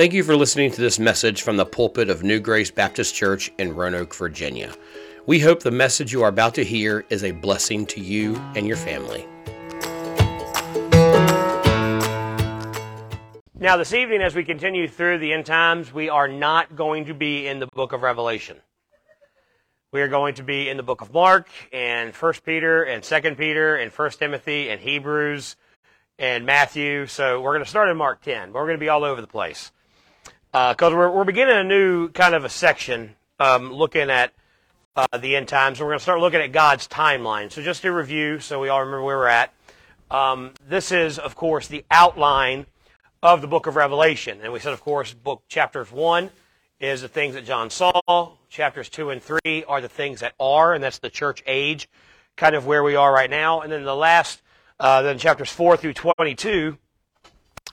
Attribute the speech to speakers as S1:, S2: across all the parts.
S1: Thank you for listening to this message from the pulpit of New Grace Baptist Church in Roanoke, Virginia. We hope the message you are about to hear is a blessing to you and your family.
S2: Now, this evening, as we continue through the end times, we are not going to be in the book of Revelation. We are going to be in the book of Mark and 1 Peter and 2 Peter and 1 Timothy and Hebrews and Matthew. So we're going to start in Mark 10, but we're going to be all over the place. Because uh, we're, we're beginning a new kind of a section um, looking at uh, the end times. And we're going to start looking at God's timeline. So just to review, so we all remember where we're at. Um, this is, of course, the outline of the book of Revelation. And we said, of course, book chapters 1 is the things that John saw. Chapters 2 and 3 are the things that are, and that's the church age, kind of where we are right now. And then the last, uh, then chapters 4 through 22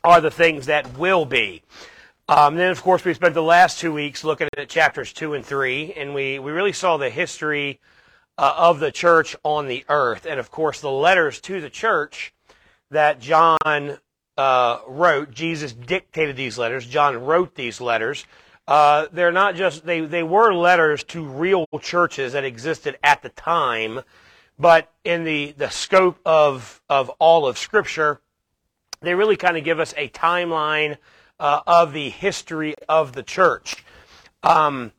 S2: are the things that will be. Um, then, of course, we spent the last two weeks looking at chapters 2 and 3, and we, we really saw the history uh, of the church on the earth. And, of course, the letters to the church that John uh, wrote. Jesus dictated these letters. John wrote these letters. Uh, they're not just they they were letters to real churches that existed at the time, but in the the scope of of all of Scripture, they really kind of give us a timeline uh, of the history of the church. Um,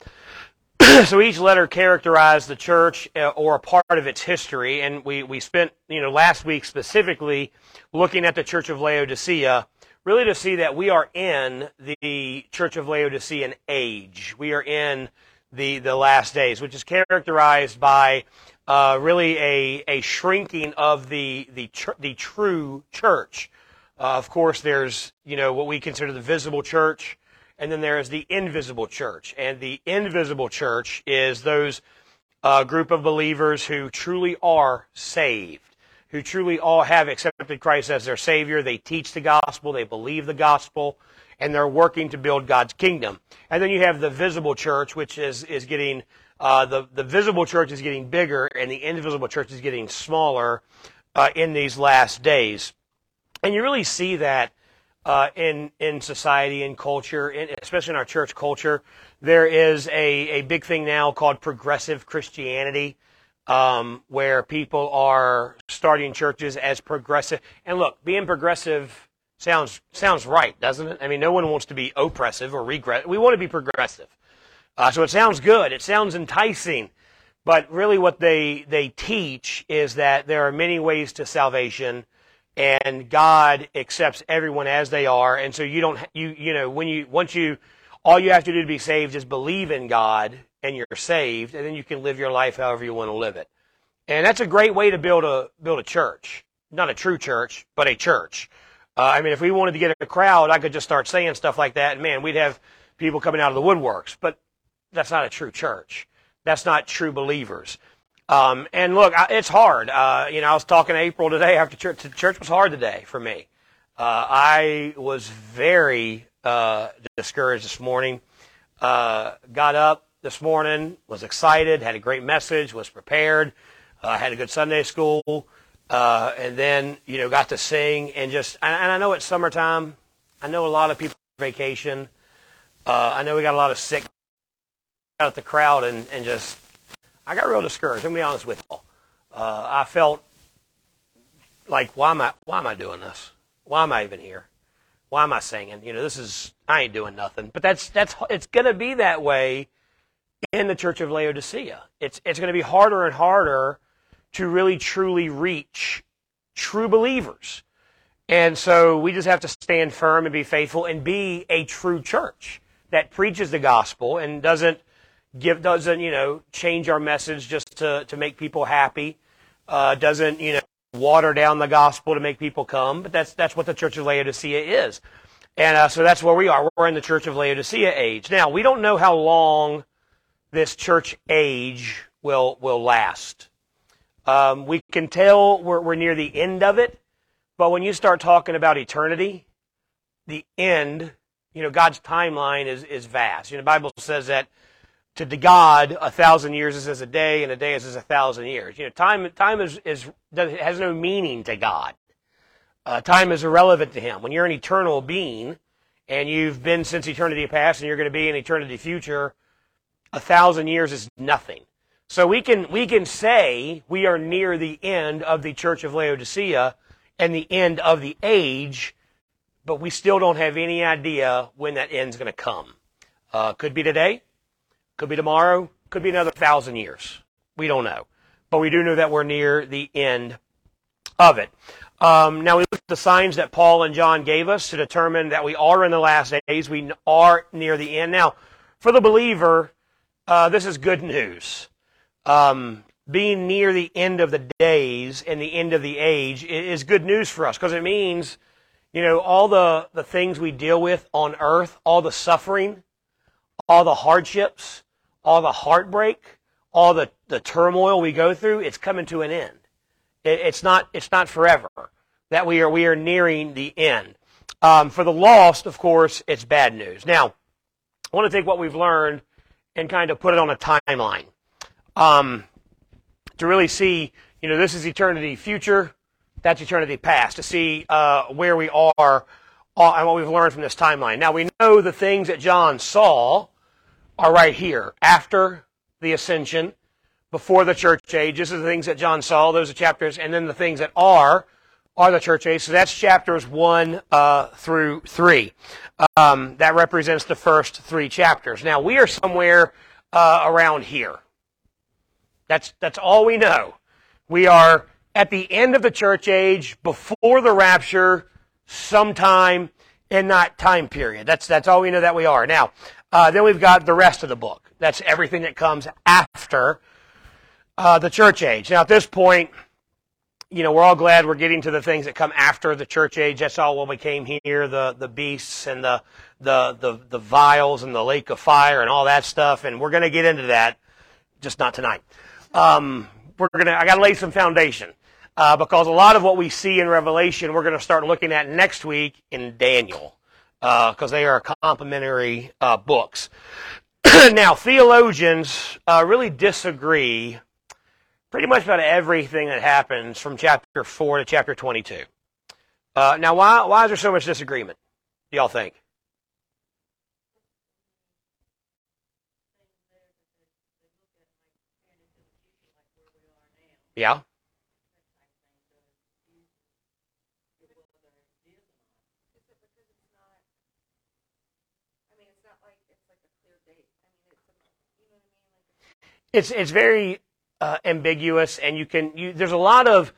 S2: so each letter characterized the church uh, or a part of its history, and we, we spent you know last week specifically looking at the church of Laodicea, really to see that we are in the church of Laodicean age. We are in the the last days, which is characterized by uh, really a a shrinking of the the tr- the true church. Uh, of course, there's you know what we consider the visible church and then there is the invisible church. And the invisible church is those uh, group of believers who truly are saved, who truly all have accepted Christ as their Savior. They teach the gospel, they believe the gospel, and they're working to build God's kingdom. And then you have the visible church, which is, is getting, uh, the, the visible church is getting bigger, and the invisible church is getting smaller uh, in these last days. And you really see that uh, in in society and culture, in, especially in our church culture. There is a, a big thing now called progressive Christianity, um, where people are starting churches as progressive. And look, being progressive sounds sounds right, doesn't it? I mean, no one wants to be oppressive or regress. We want to be progressive. Uh, so it sounds good. It sounds enticing. But really, what they they teach is that there are many ways to salvation and God accepts everyone as they are. And so you don't, you, you know, when you, once you, all you have to do to be saved is believe in God and you're saved, and then you can live your life however you want to live it. And that's a great way to build a, build a church. Not a true church, but a church. Uh, I mean, if we wanted to get a crowd, I could just start saying stuff like that, and man, we'd have people coming out of the woodworks. But that's not a true church. That's not true believers. Um, and look, it's hard. Uh, you know, I was talking to April today after church. Church was hard today for me. Uh, I was very uh, discouraged this morning. Uh, got up this morning, was excited, had a great message, was prepared, uh, had a good Sunday school, uh, and then you know got to sing and just. And I know it's summertime. I know a lot of people are vacation. I know we got a lot of sick out the crowd and, and just I got real discouraged. I'm gonna be honest with you. Uh, I felt like, why am I, why am I doing this? Why am I even here? Why am I singing? You know, this is, I ain't doing nothing. But that's, that's, it's gonna be that way in the church of Laodicea. It's, it's gonna be harder and harder to really truly reach true believers. And so we just have to stand firm and be faithful and be a true church that preaches the gospel and doesn't give doesn't you know change our message just to to make people happy. Uh, doesn't you know water down the gospel to make people come. But that's that's what the Church of Laodicea is, and uh, so that's where we are. We're in the Church of Laodicea age. Now we don't know how long this church age will will last. Um, we can tell we're, we're near the end of it, but when you start talking about eternity, the end, you know, God's timeline is is vast. You know, the Bible says that to the God, a thousand years is as a day, and a day is as a thousand years. You know, time time is is has no meaning to God. Uh, time is irrelevant to Him. When you're an eternal being, and you've been since eternity past and you're going to be in eternity future, a thousand years is nothing. So we can, we can say we are near the end of the church of Laodicea and the end of the age, but we still don't have any idea when that end's going to come. Uh, could be today, could be tomorrow, could be another thousand years. We don't know. But we do know that we're near the end of it. Um, now we look at the signs that Paul and John gave us to determine that we are in the last days. We are near the end. Now, for the believer, uh, this is good news. Um, being near the end of the days and the end of the age is good news for us because it means, you know, all the, the things we deal with on earth, all the suffering, all the hardships, all the heartbreak, all the, the turmoil we go through, it's coming to an end. It, it's not it's not forever. That we are we are nearing the end. Um, for the lost, of course, it's bad news. Now, I want to take what we've learned and kind of put it on a timeline um, to really see. You know, this is eternity future. That's eternity past. To see uh, where we are uh, and what we've learned from this timeline. Now we know the things that John saw are right here after the ascension before the church age. This is the things that John saw. Those are chapters, and then the things that are are the church age. So that's chapters one uh, through three. Um, that represents the first three chapters. Now we are somewhere uh, around here. That's that's all we know. We are at the end of the church age, before the rapture, sometime in that time period. That's that's all we know that we are. Now, uh, then we've got the rest of the book. That's everything that comes after uh, the church age. Now, at this point, you know, we're all glad we're getting to the things that come after the church age. That's all when we came here, the, the beasts and the, the, the, the vials and the lake of fire and all that stuff. And we're going to get into that, just not tonight. Um, we're going to, I got to lay some foundation. Uh, because a lot of what we see in Revelation, we're going to start looking at next week in Daniel, because uh, they are complementary uh, books. now, theologians uh, really disagree pretty much about everything that happens from chapter 4 to chapter 22. Uh, now, why, why is there so much disagreement, do y'all think? Yeah. It's it's very uh, ambiguous, and you can you, there's a lot of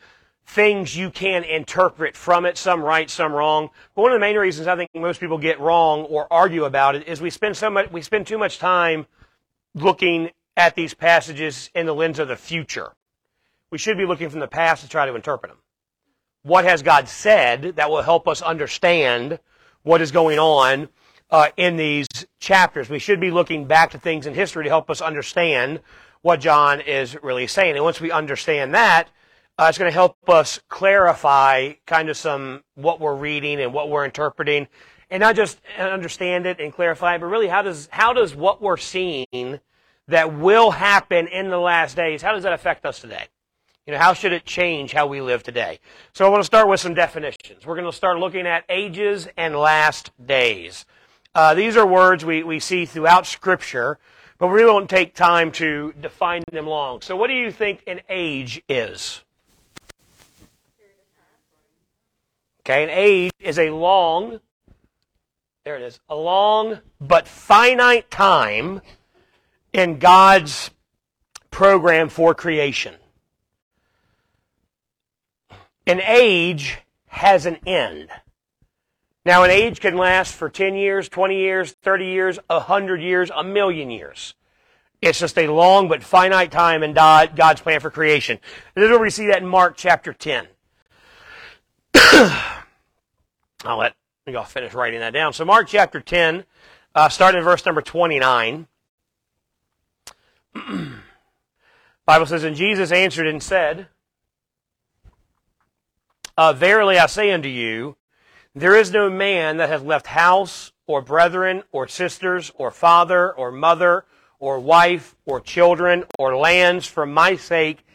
S2: things you can interpret from it, some right, some wrong. But one of the main reasons I think most people get wrong or argue about it is we spend so much we spend too much time looking at these passages in the lens of the future. We should be looking from the past to try to interpret them. What has God said that will help us understand what is going on uh, in these chapters? We should be looking back to things in history to help us understand what John is really saying. And once we understand that, uh, it's going to help us clarify kind of some what we're reading and what we're interpreting, and not just understand it and clarify but really how does how does what we're seeing that will happen in the last days how does that affect us today? You know, how should it change how we live today? So I want to start with some definitions. We're going to start looking at ages and last days. Uh, these are words we, we see throughout Scripture but we won't take time to define them long. So, what do you think an age is? Okay, an age is a long, there it is, a long but finite time in God's program for creation. An age has an end. Now, an age can last for 10 years, 20 years, 30 years, 100 years, a million years. It's just a long but finite time in God's plan for creation. this is where we see that in Mark chapter 10. I'll let y'all finish writing that down. So, Mark chapter 10, uh, starting in verse number 29. Bible says, And Jesus answered and said, uh, Verily I say unto you, there is no man that has left house or brethren or sisters or father or mother or wife or children or lands for my sake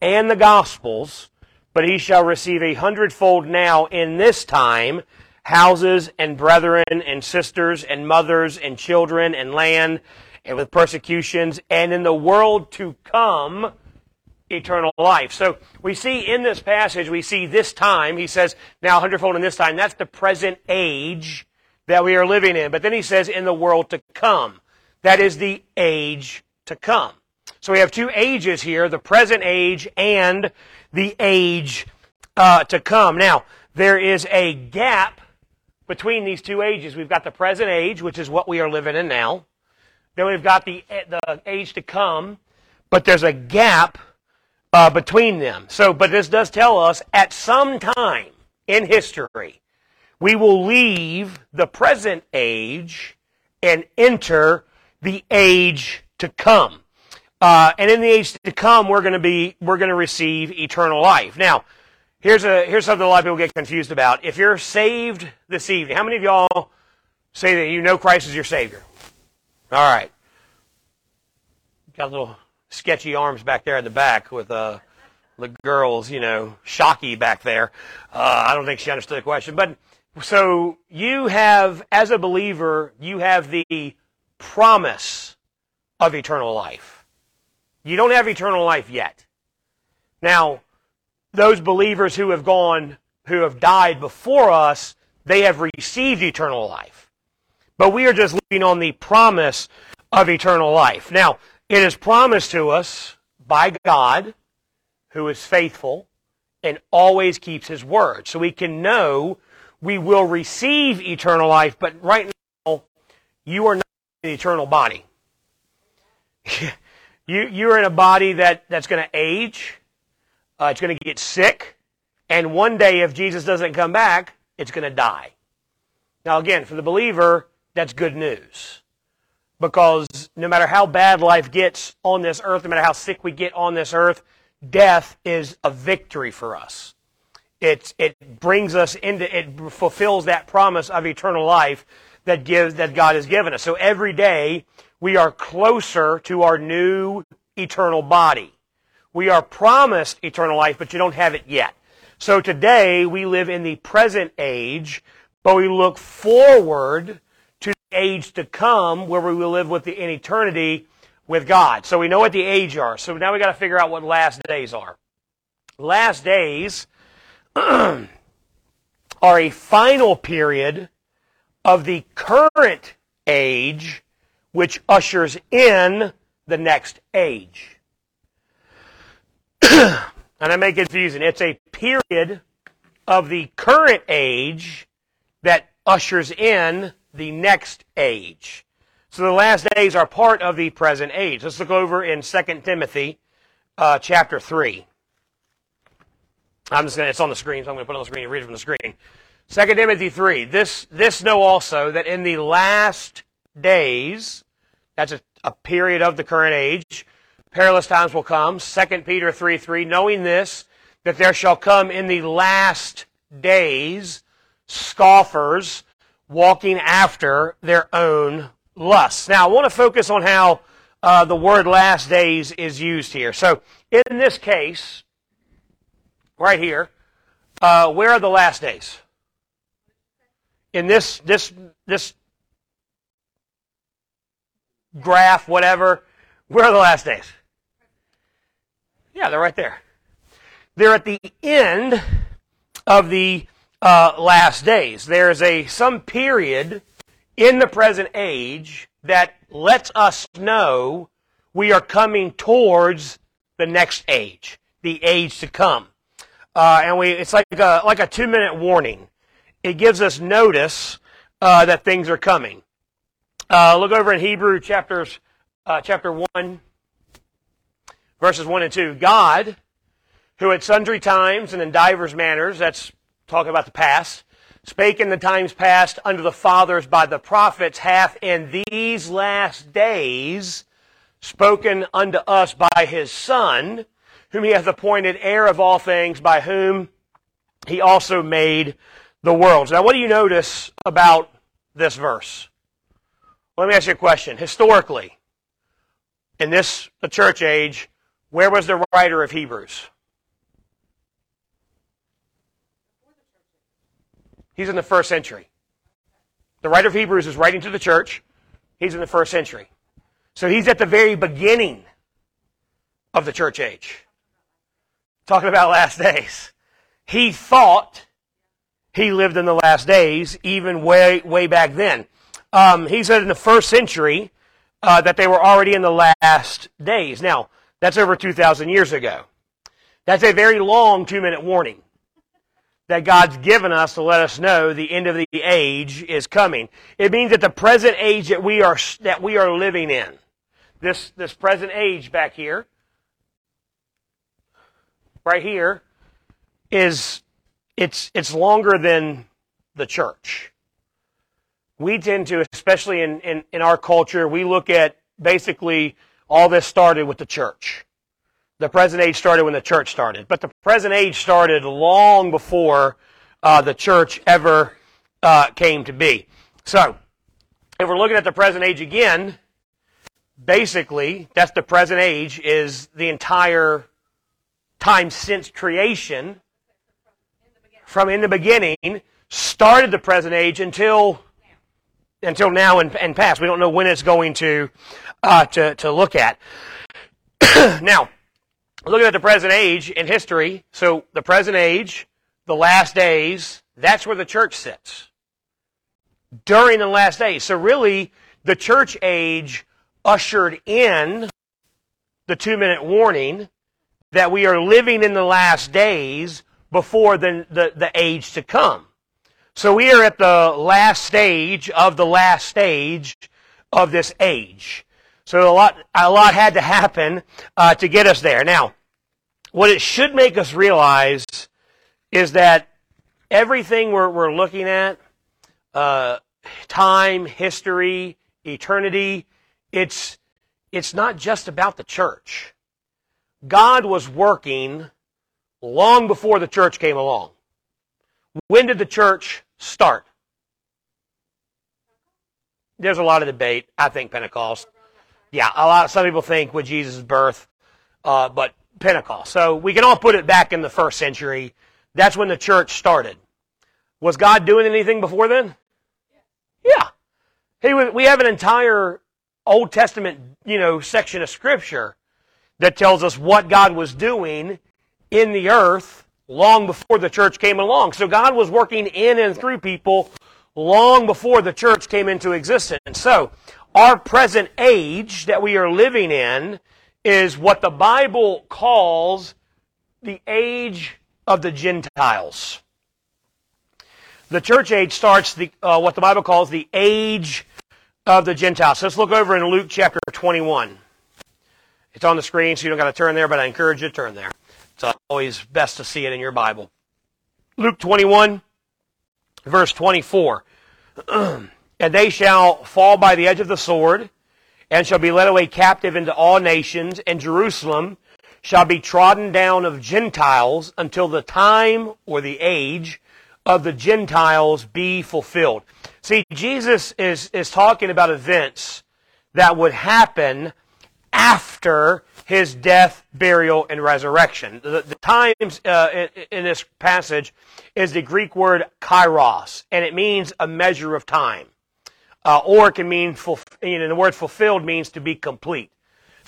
S2: and the gospel's, but he shall receive a hundredfold now in this time houses and brethren and sisters and mothers and children and land and with persecutions and in the world to come eternal life. So we see in this passage, we see this time, he says, now hundredfold in this time, that's the present age that we are living in. But then he says, in the world to come. That is the age to come. So we have two ages here, the present age and the age uh, to come. Now, there is a gap between these two ages. We've got the present age, which is what we are living in now. Then we've got the, the age to come, but there's a gap uh, between them. So, but this does tell us at some time in history, we will leave the present age and enter the age to come. Uh, and in the age to come, we're going to be we're going to receive eternal life. Now, here's a here's something a lot of people get confused about. If you're saved this evening, how many of y'all say that you know Christ is your Savior? All right, got a little sketchy arms back there in the back with uh, the girls, you know, shocky back there. Uh, I don't think she understood the question. But so you have, as a believer, you have the promise of eternal life. You don't have eternal life yet. Now, those believers who have gone, who have died before us, they have received eternal life. But we are just living on the promise of eternal life. Now, it is promised to us by God, who is faithful and always keeps his word. So we can know we will receive eternal life, but right now, you are not in an eternal body. you, you're in a body that, that's going to age, uh, it's going to get sick, and one day, if Jesus doesn't come back, it's going to die. Now, again, for the believer, that's good news because no matter how bad life gets on this earth, no matter how sick we get on this earth, death is a victory for us. It, it brings us into, it fulfills that promise of eternal life that gives, that God has given us. So every day we are closer to our new eternal body. We are promised eternal life, but you don't have it yet. So today we live in the present age, but we look forward age to come where we will live with the, in eternity with God. So we know what the age are. So now we got to figure out what last days are. Last days are a final period of the current age which ushers in the next age. and I make it confusing. It's a period of the current age that ushers in the next age. So the last days are part of the present age. Let's look over in 2 Timothy uh, chapter 3. I'm just gonna, it's on the screen, so I'm going to put it on the screen and read it from the screen. 2 Timothy 3. This, this know also that in the last days, that's a, a period of the current age, perilous times will come. 2 Peter 3 3. Knowing this, that there shall come in the last days scoffers walking after their own lusts. Now, I want to focus on how uh, the word last days is used here. So, in this case, right here, uh, where are the last days? In this this this graph, whatever, where are the last days? Yeah, they're right there. They're at the end of the uh, last days. There is a some period in the present age that lets us know we are coming towards the next age, the age to come. Uh, and we, it's like a, like a two minute warning. It gives us notice uh, that things are coming. Uh, look over in Hebrew chapters, uh, chapter 1, verses 1 and 2. God, who at sundry times and in divers manners, that's talking about the past, spake in the times past unto the fathers by the prophets, hath in these last days spoken unto us by his Son, whom he hath appointed heir of all things, by whom he also made the worlds. Now, what do you notice about this verse? Let me ask you a question. Historically, in this the church age, where was the writer of Hebrews? He's in the first century. The writer of Hebrews is writing to the church. He's in the first century. So he's at the very beginning of the church age. Talking about last days. He thought he lived in the last days, even way, way back then. Um, he said in the first century uh, that they were already in the last days. Now, that's over 2,000 years ago. That's a very long two minute warning that God's given us to let us know the end of the age is coming. It means that the present age that we are, that we are living in, this, this present age back here, right here, is, it's, it's longer than the church. We tend to, especially in, in, in our culture, we look at basically all this started with the church. The present age started when the church started, but the present age started long before uh, the church ever uh, came to be. So, if we're looking at the present age again, basically, that's the present age is the entire time since creation, from in the beginning, started the present age until until now and, and past. We don't know when it's going to uh, to to look at. now, looking at the present age in history, so the present age, the last days, that's where the church sits. During the last days. So really, the church age ushered in the two minute warning that we are living in the last days before the, the, the age to come. So we are at the last stage of the last stage of this age. So a lot, a lot had to happen uh, to get us there. Now, what it should make us realize is that everything we're, we're looking at, uh, time, history, eternity, it's, it's not just about the church. God was working long before the church came along. When did the church start? There's a lot of debate. I think Pentecost. Yeah, a lot. Some people think with Jesus' birth, uh, but Pentecost. So we can all put it back in the first century. That's when the church started. Was God doing anything before then? Yeah. He we have an entire Old Testament, you know, section of scripture that tells us what God was doing in the earth long before the church came along. So God was working in and through people long before the church came into existence. So our present age that we are living in is what the Bible calls the age of the Gentiles. The church age starts the, uh, what the Bible calls the age of the Gentiles. So let's look over in Luke chapter 21. It's on the screen, so you don't got to turn there, but I encourage you to turn there. It's always best to see it in your Bible. Luke 21, verse 24. and they shall fall by the edge of the sword, and shall be led away captive into all nations, and Jerusalem shall be trodden down of Gentiles until the time or the age of the Gentiles be fulfilled. See, Jesus is, is talking about events that would happen after his death, burial, and resurrection. The, the times uh, in, in this passage is the Greek word kairos, and it means a measure of time. Uh, or it can mean, you know, the word fulfilled means to be complete.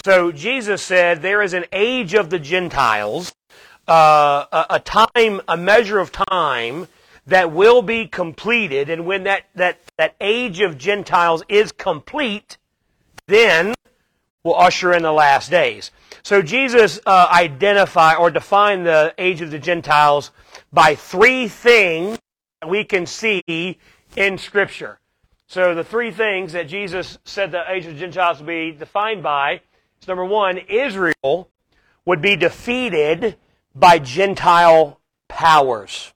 S2: So Jesus said there is an age of the Gentiles, uh, a, a, time, a measure of time that will be completed. And when that, that, that age of Gentiles is complete, then we'll usher in the last days. So Jesus uh, identify or define the age of the Gentiles by three things that we can see in Scripture. So the three things that Jesus said the age of the Gentiles would be defined by is number one, Israel would be defeated by Gentile powers.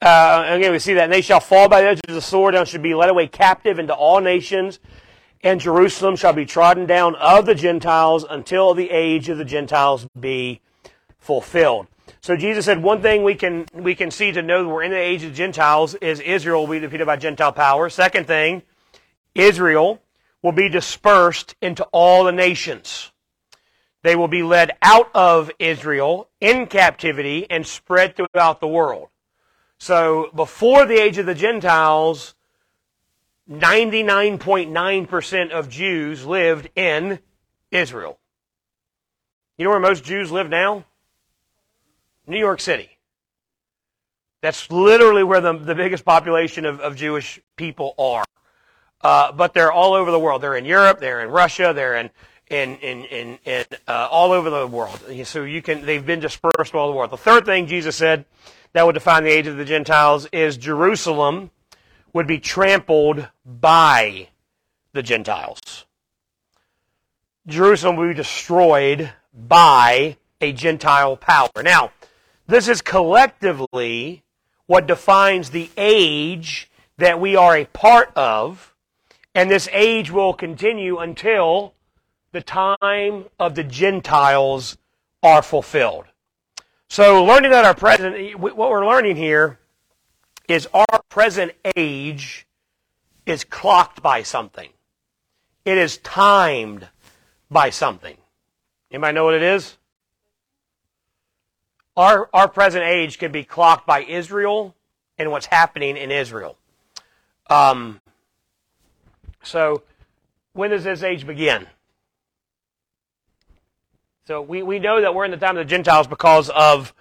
S2: Uh, again, we see that. And they shall fall by the edge of the sword and shall be led away captive into all nations. And Jerusalem shall be trodden down of the Gentiles until the age of the Gentiles be fulfilled. So Jesus said one thing we can we can see to know we're in the age of the Gentiles is Israel will be defeated by Gentile power. Second thing, Israel will be dispersed into all the nations. They will be led out of Israel in captivity and spread throughout the world. So before the age of the Gentiles, 99.9% of Jews lived in Israel. You know where most Jews live now? New York City. That's literally where the, the biggest population of, of Jewish people are. Uh, but they're all over the world. They're in Europe, they're in Russia, they're in in in in, in uh, all over the world. So you can they've been dispersed all over the world. The third thing Jesus said that would define the age of the Gentiles is Jerusalem would be trampled by the Gentiles. Jerusalem would be destroyed by a Gentile power. Now, this is collectively what defines the age that we are a part of, and this age will continue until the time of the Gentiles are fulfilled. So, learning that our present, what we're learning here is our present age is clocked by something. It is timed by something. Anybody know what it is? Our, our present age can be clocked by Israel and what's happening in Israel. Um, so, when does this age begin? So we, we know that we're in the time of the Gentiles because of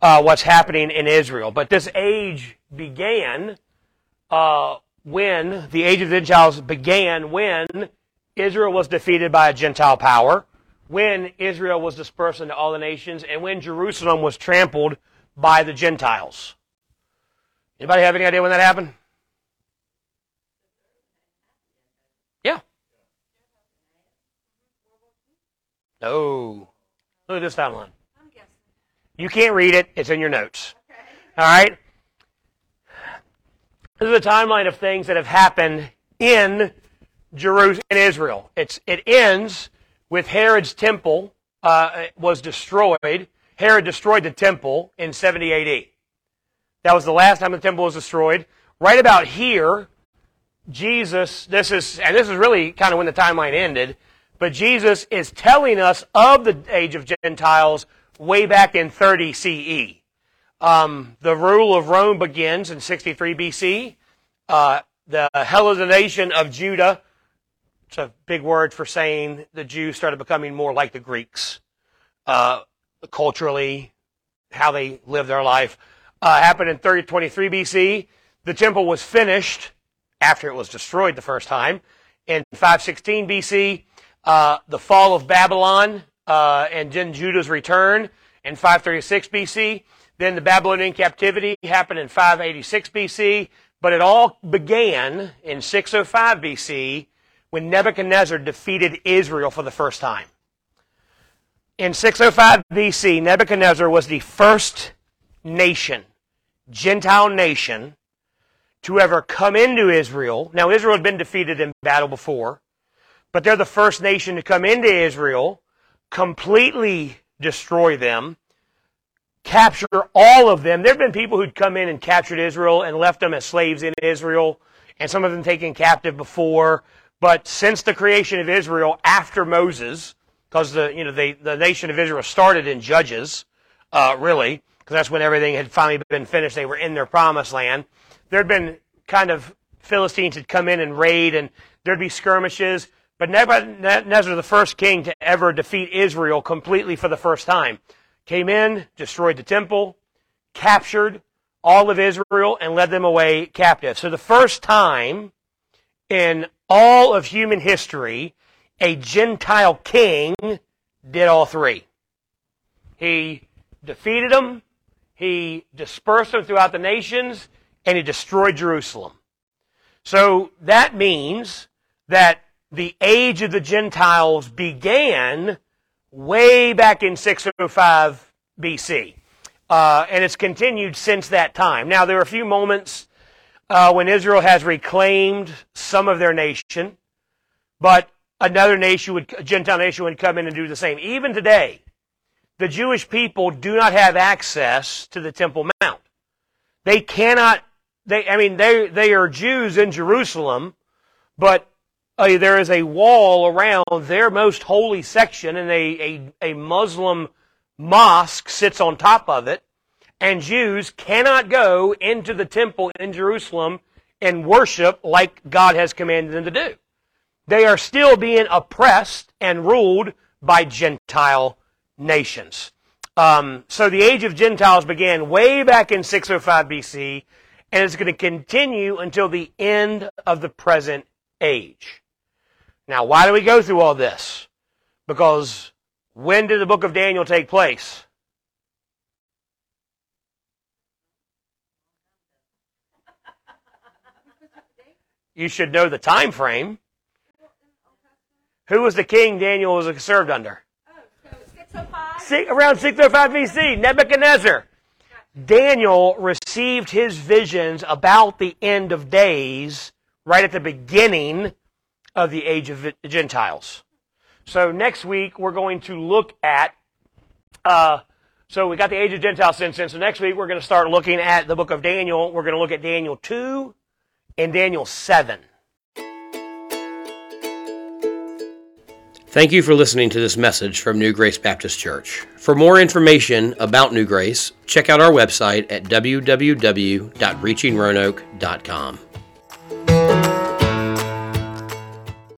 S2: uh, what's happening in Israel. But this age began uh, when the age of the Gentiles began when Israel was defeated by a Gentile power, when Israel was dispersed into all the nations, and when Jerusalem was trampled by the Gentiles. Anybody have any idea when that happened? Yeah. No. Look at this timeline. You can't read it. It's in your notes. All right? This is a timeline of things that have happened in Jerusalem, in Israel. It's, it ends with Herod's temple uh, was destroyed. Herod destroyed the temple in 70 AD. That was the last time the temple was destroyed. Right about here, Jesus, this is, and this is really kind of when the timeline ended, but Jesus is telling us of the age of Gentiles way back in 30 CE. Um, the rule of Rome begins in 63 BC. Uh, the Hellenization of Judah, it's a big word for saying the Jews started becoming more like the Greeks, uh, culturally, how they lived their life, uh, happened in 3023 BC. The temple was finished after it was destroyed the first time in 516 BC. Uh, the fall of Babylon uh, and then Judah's return in 536 BC. Then the Babylonian captivity happened in 586 BC, but it all began in 605 BC when Nebuchadnezzar defeated Israel for the first time. In 605 BC, Nebuchadnezzar was the first nation, Gentile nation, to ever come into Israel. Now, Israel had been defeated in battle before, but they're the first nation to come into Israel completely destroy them, capture all of them. There have been people who'd come in and captured Israel and left them as slaves in Israel, and some of them taken captive before. But since the creation of Israel after Moses, because the you know they, the nation of Israel started in Judges, uh, really, because that's when everything had finally been finished. They were in their promised land. There had been kind of Philistines had come in and raid, and there'd be skirmishes. But Nebuchadnezzar, the first king to ever defeat Israel completely for the first time, came in, destroyed the temple, captured all of Israel, and led them away captive. So the first time in all of human history, a Gentile king did all three. He defeated them, he dispersed them throughout the nations, and he destroyed Jerusalem. So that means that the age of the Gentiles began way back in 605 BC. Uh, and it's continued since that time. Now, there are a few moments uh, when Israel has reclaimed some of their nation, but another nation would, a Gentile nation would come in and do the same. Even today, the Jewish people do not have access to the Temple Mount. They cannot, they, I mean, they, they are Jews in Jerusalem, but uh, there is a wall around their most holy section, and a, a, a Muslim mosque sits on top of it. And Jews cannot go into the temple in Jerusalem and worship like God has commanded them to do. They are still being oppressed and ruled by Gentile nations. Um, so the age of Gentiles began way back in 605 BC, and it's going to continue until the end of the present age. Now, why do we go through all this? Because when did the book of Daniel take place? You should know the time frame. Who was the king Daniel was served under? Around 605 BC, Nebuchadnezzar. Daniel received his visions about the end of days right at the beginning of the age of Gentiles. So next week we're going to look at. Uh, so we got the age of Gentiles since then. So next week we're going to start looking at the book of Daniel. We're going to look at Daniel two and Daniel seven.
S1: Thank you for listening to this message from New Grace Baptist Church. For more information about New Grace, check out our website at www.reachingroanoke.com.